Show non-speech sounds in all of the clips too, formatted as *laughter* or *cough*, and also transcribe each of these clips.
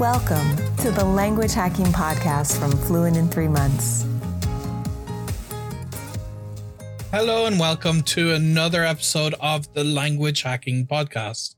Welcome to the Language Hacking Podcast from Fluent in Three Months. Hello, and welcome to another episode of the Language Hacking Podcast.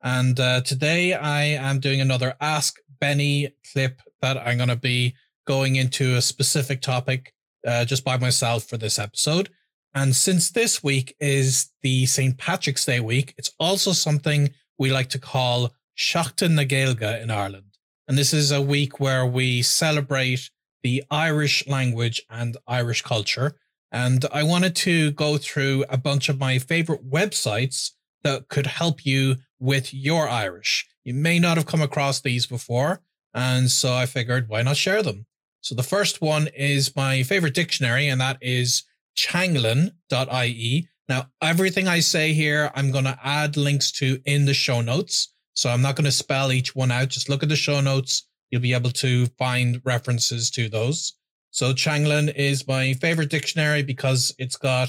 And uh, today I am doing another Ask Benny clip that I'm going to be going into a specific topic uh, just by myself for this episode. And since this week is the St. Patrick's Day week, it's also something we like to call Seachtain na Gaeilge in Ireland. And this is a week where we celebrate the Irish language and Irish culture. And I wanted to go through a bunch of my favorite websites that could help you with your Irish. You may not have come across these before. And so I figured, why not share them? So the first one is my favorite dictionary, and that is teanglann.ie. Now, everything I say here, I'm going to add links to in the show notes. So I'm not going to spell each one out. Just look at the show notes. You'll be able to find references to those. So Teanglann is my favorite dictionary because it's got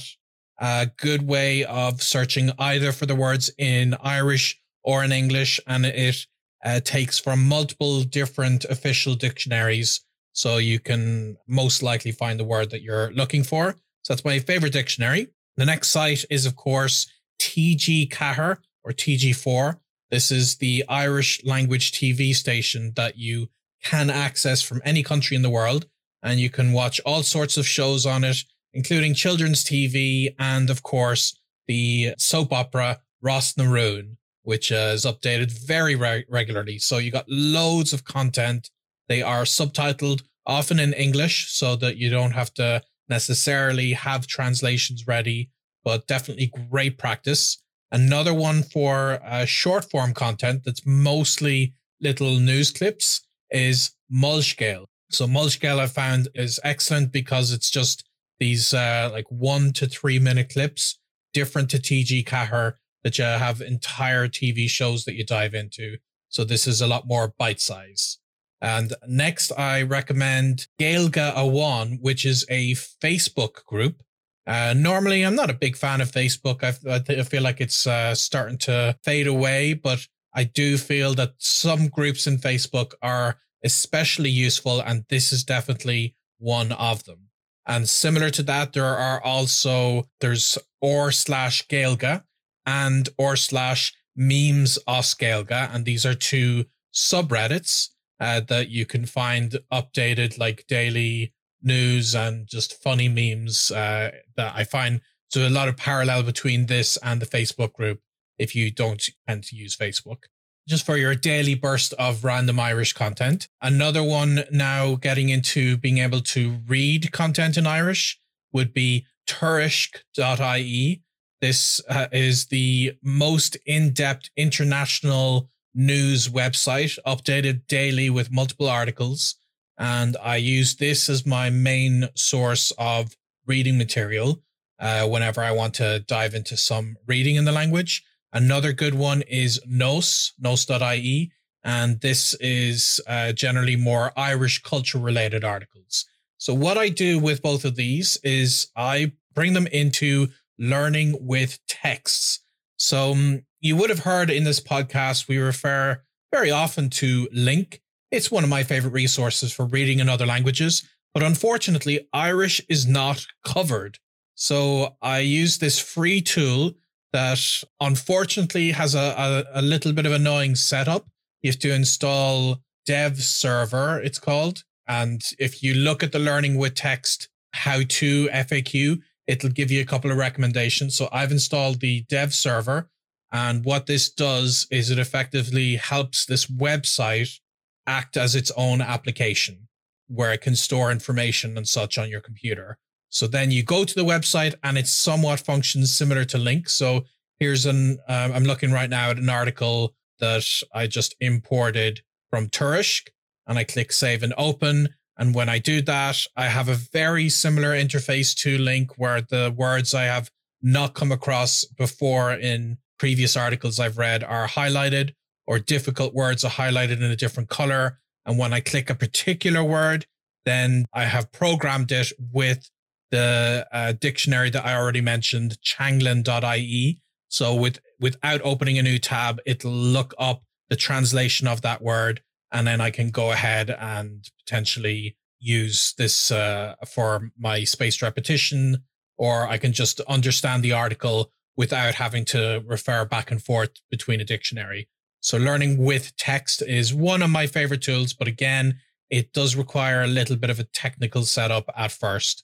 a good way of searching either for the words in Irish or in English. And it uh, takes from multiple different official dictionaries. So you can most likely find the word that you're looking for. So that's my favorite dictionary. The next site is, of course, TG4 or TG4. This is the Irish language TV station that you can access from any country in the world. And you can watch all sorts of shows on it, including children's TV and, of course, the soap opera Ross na Rún, which is updated very re- regularly. So you got loads of content. They are subtitled often in English so that you don't have to necessarily have translations ready, but definitely great practice. Another one for uh, short form content that's mostly little news clips is Molscéal. So Molscéal I found is excellent because it's just these uh, like one to three minute clips, different to TG4 that you have entire TV shows that you dive into. So this is a lot more bite size. And next, I recommend Gaeilge Amháin, which is a Facebook group. Uh, normally, I'm not a big fan of Facebook. I, I feel like it's uh, starting to fade away, but I do feel that some groups in Facebook are especially useful, and this is definitely one of them. And similar to that, there are also there's or slash Gaeilge and or slash memes os Gaeilge, and these are two subreddits uh, that you can find updated like daily news and just funny memes uh, that I find. So a lot of parallel between this and the Facebook group if you don't tend to use Facebook. Just for your daily burst of random Irish content. Another one now getting into being able to read content in Irish would be tuairisc.ie. This uh, is the most in depth international news website, updated daily with multiple articles. And I use this as my main source of reading material uh, whenever I want to dive into some reading in the language. Another good one is Nos, nos.ie. And this is uh, generally more Irish culture related articles. So, what I do with both of these is I bring them into learning with texts. So, um, you would have heard in this podcast, we refer very often to LingQ. It's one of my favorite resources for reading in other languages, but unfortunately, Irish is not covered. So I use this free tool that unfortunately has a, a, a little bit of annoying setup. You have to install dev server, it's called. And if you look at the learning with text how to FAQ, it'll give you a couple of recommendations. So I've installed the dev server and what this does is it effectively helps this website act as its own application where it can store information and such on your computer. So then you go to the website and it somewhat functions similar to LingQ. So here's an, um, I'm looking right now at an article that I just imported from Tuairisc and I click save and open. And when I do that, I have a very similar interface to LingQ where the words I have not come across before in previous articles I've read are highlighted or difficult words are highlighted in a different color. And when I click a particular word, then I have programmed it with the uh, dictionary that I already mentioned, teanglann.ie. So with without opening a new tab, it'll look up the translation of that word and then I can go ahead and potentially use this uh, for my spaced repetition, or I can just understand the article without having to refer back and forth between a dictionary. So learning with text is one of my favorite tools, but again, it does require a little bit of a technical setup at first.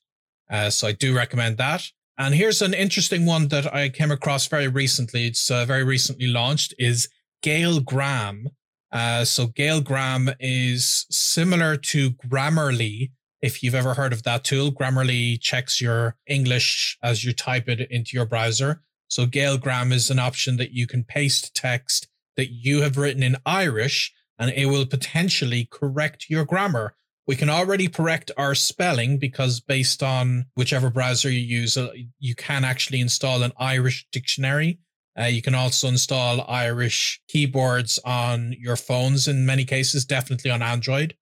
Uh, so I do recommend that. And here's an interesting one that I came across very recently. It's uh, very recently launched is Galegram. Uh, so Galegram is similar to Grammarly. If you've ever heard of that tool, Grammarly checks your English as you type it into your browser. So Galegram is an option that you can paste text that you have written in Irish and it will potentially correct your grammar. We can already correct our spelling because based on whichever browser you use, uh, you can actually install an Irish dictionary. Uh, you can also install Irish keyboards on your phones in many cases, definitely on Android.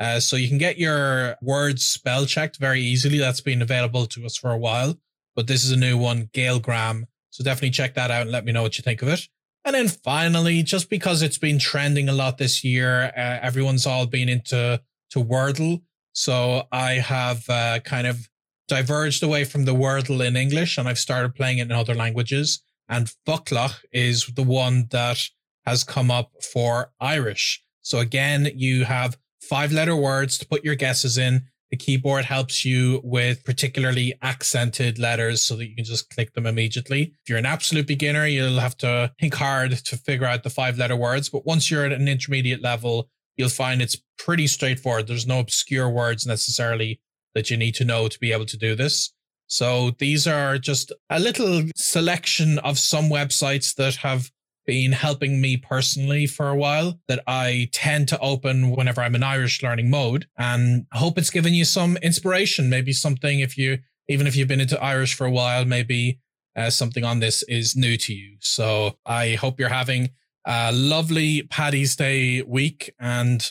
Uh, so you can get your words spell checked very easily. That's been available to us for a while, but this is a new one, Galegram. So definitely check that out and let me know what you think of it. And then finally, just because it's been trending a lot this year, uh, everyone's all been into to Wordle. So I have uh, kind of diverged away from the Wordle in English and I've started playing it in other languages. And Foclach is the one that has come up for Irish. So again, you have five letter words to put your guesses in. The keyboard helps you with particularly accented letters so that you can just click them immediately. If you're an absolute beginner, you'll have to think hard to figure out the five letter words. But once you're at an intermediate level, you'll find it's pretty straightforward. There's no obscure words necessarily that you need to know to be able to do this. So these are just a little selection of some websites that have been helping me personally for a while that I tend to open whenever I'm in Irish learning mode and hope it's given you some inspiration. Maybe something if you, even if you've been into Irish for a while, maybe uh, something on this is new to you. So I hope you're having a lovely Paddy's Day week and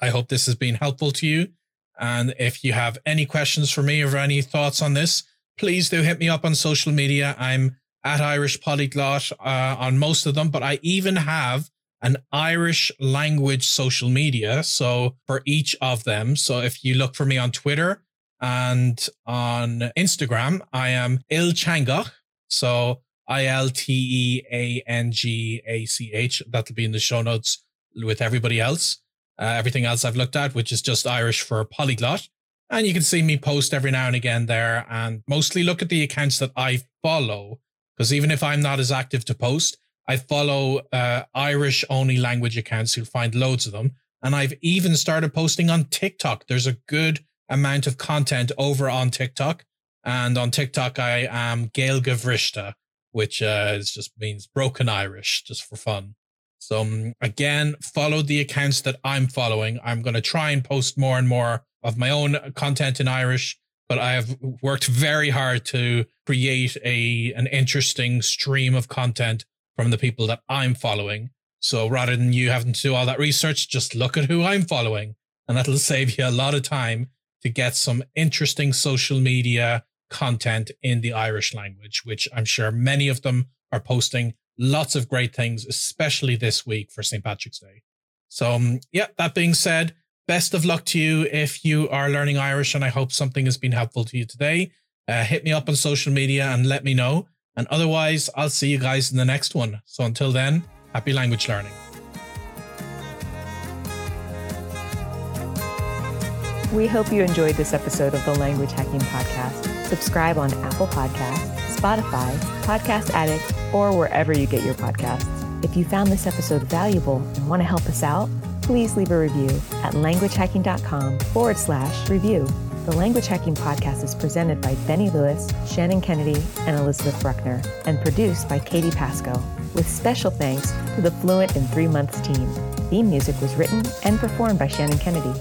I hope this has been helpful to you. And if you have any questions for me or any thoughts on this, please do hit me up on social media. I'm at Irish Polyglot uh, on most of them, but I even have an Irish language social media. So for each of them. So if you look for me on Twitter and on Instagram, I am Ilteangach. So I L T E A N G A C H. That'll be in the show notes with everybody else. Uh, everything else I've looked at, which is just Irish for polyglot. And you can see me post every now and again there and mostly look at the accounts that I follow because even if I'm not as active to post, I follow uh, Irish only language accounts. You'll find loads of them. And I've even started posting on TikTok. There's a good amount of content over on TikTok. And on TikTok, I am Gaeilge Bhriste, which uh, just means broken Irish, just for fun. So um, again, follow the accounts that I'm following. I'm going to try and post more and more of my own content in Irish but I have worked very hard to create a an interesting stream of content from the people that I'm following. So rather than you having to do all that research, just look at who I'm following, and that'll *laughs* save you a lot of time to get some interesting social media content in the Irish language, which I'm sure many of them are posting lots of great things, especially this week for St. Patrick's Day. So, um, yeah, that being said, best of luck to you if you are learning Irish, and I hope something has been helpful to you today. Uh, hit me up on social media and let me know. And otherwise, I'll see you guys in the next one. So until then, happy language learning. We hope you enjoyed this episode of the Language Hacking Podcast. Subscribe on Apple Podcasts, Spotify, Podcast Addict, or wherever you get your podcasts. If you found this episode valuable and want to help us out, please leave a review at languagehacking.com forward slash review. The Language Hacking Podcast is presented by Benny Lewis, Shannon Kennedy, and Elizabeth Bruckner, and produced by Katie Pasco, with special thanks to the Fluent in Three Months team. Theme music was written and performed by Shannon Kennedy.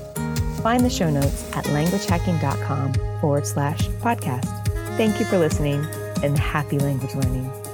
Find the show notes at languagehacking.com forward slash podcast. Thank you for listening and happy language learning.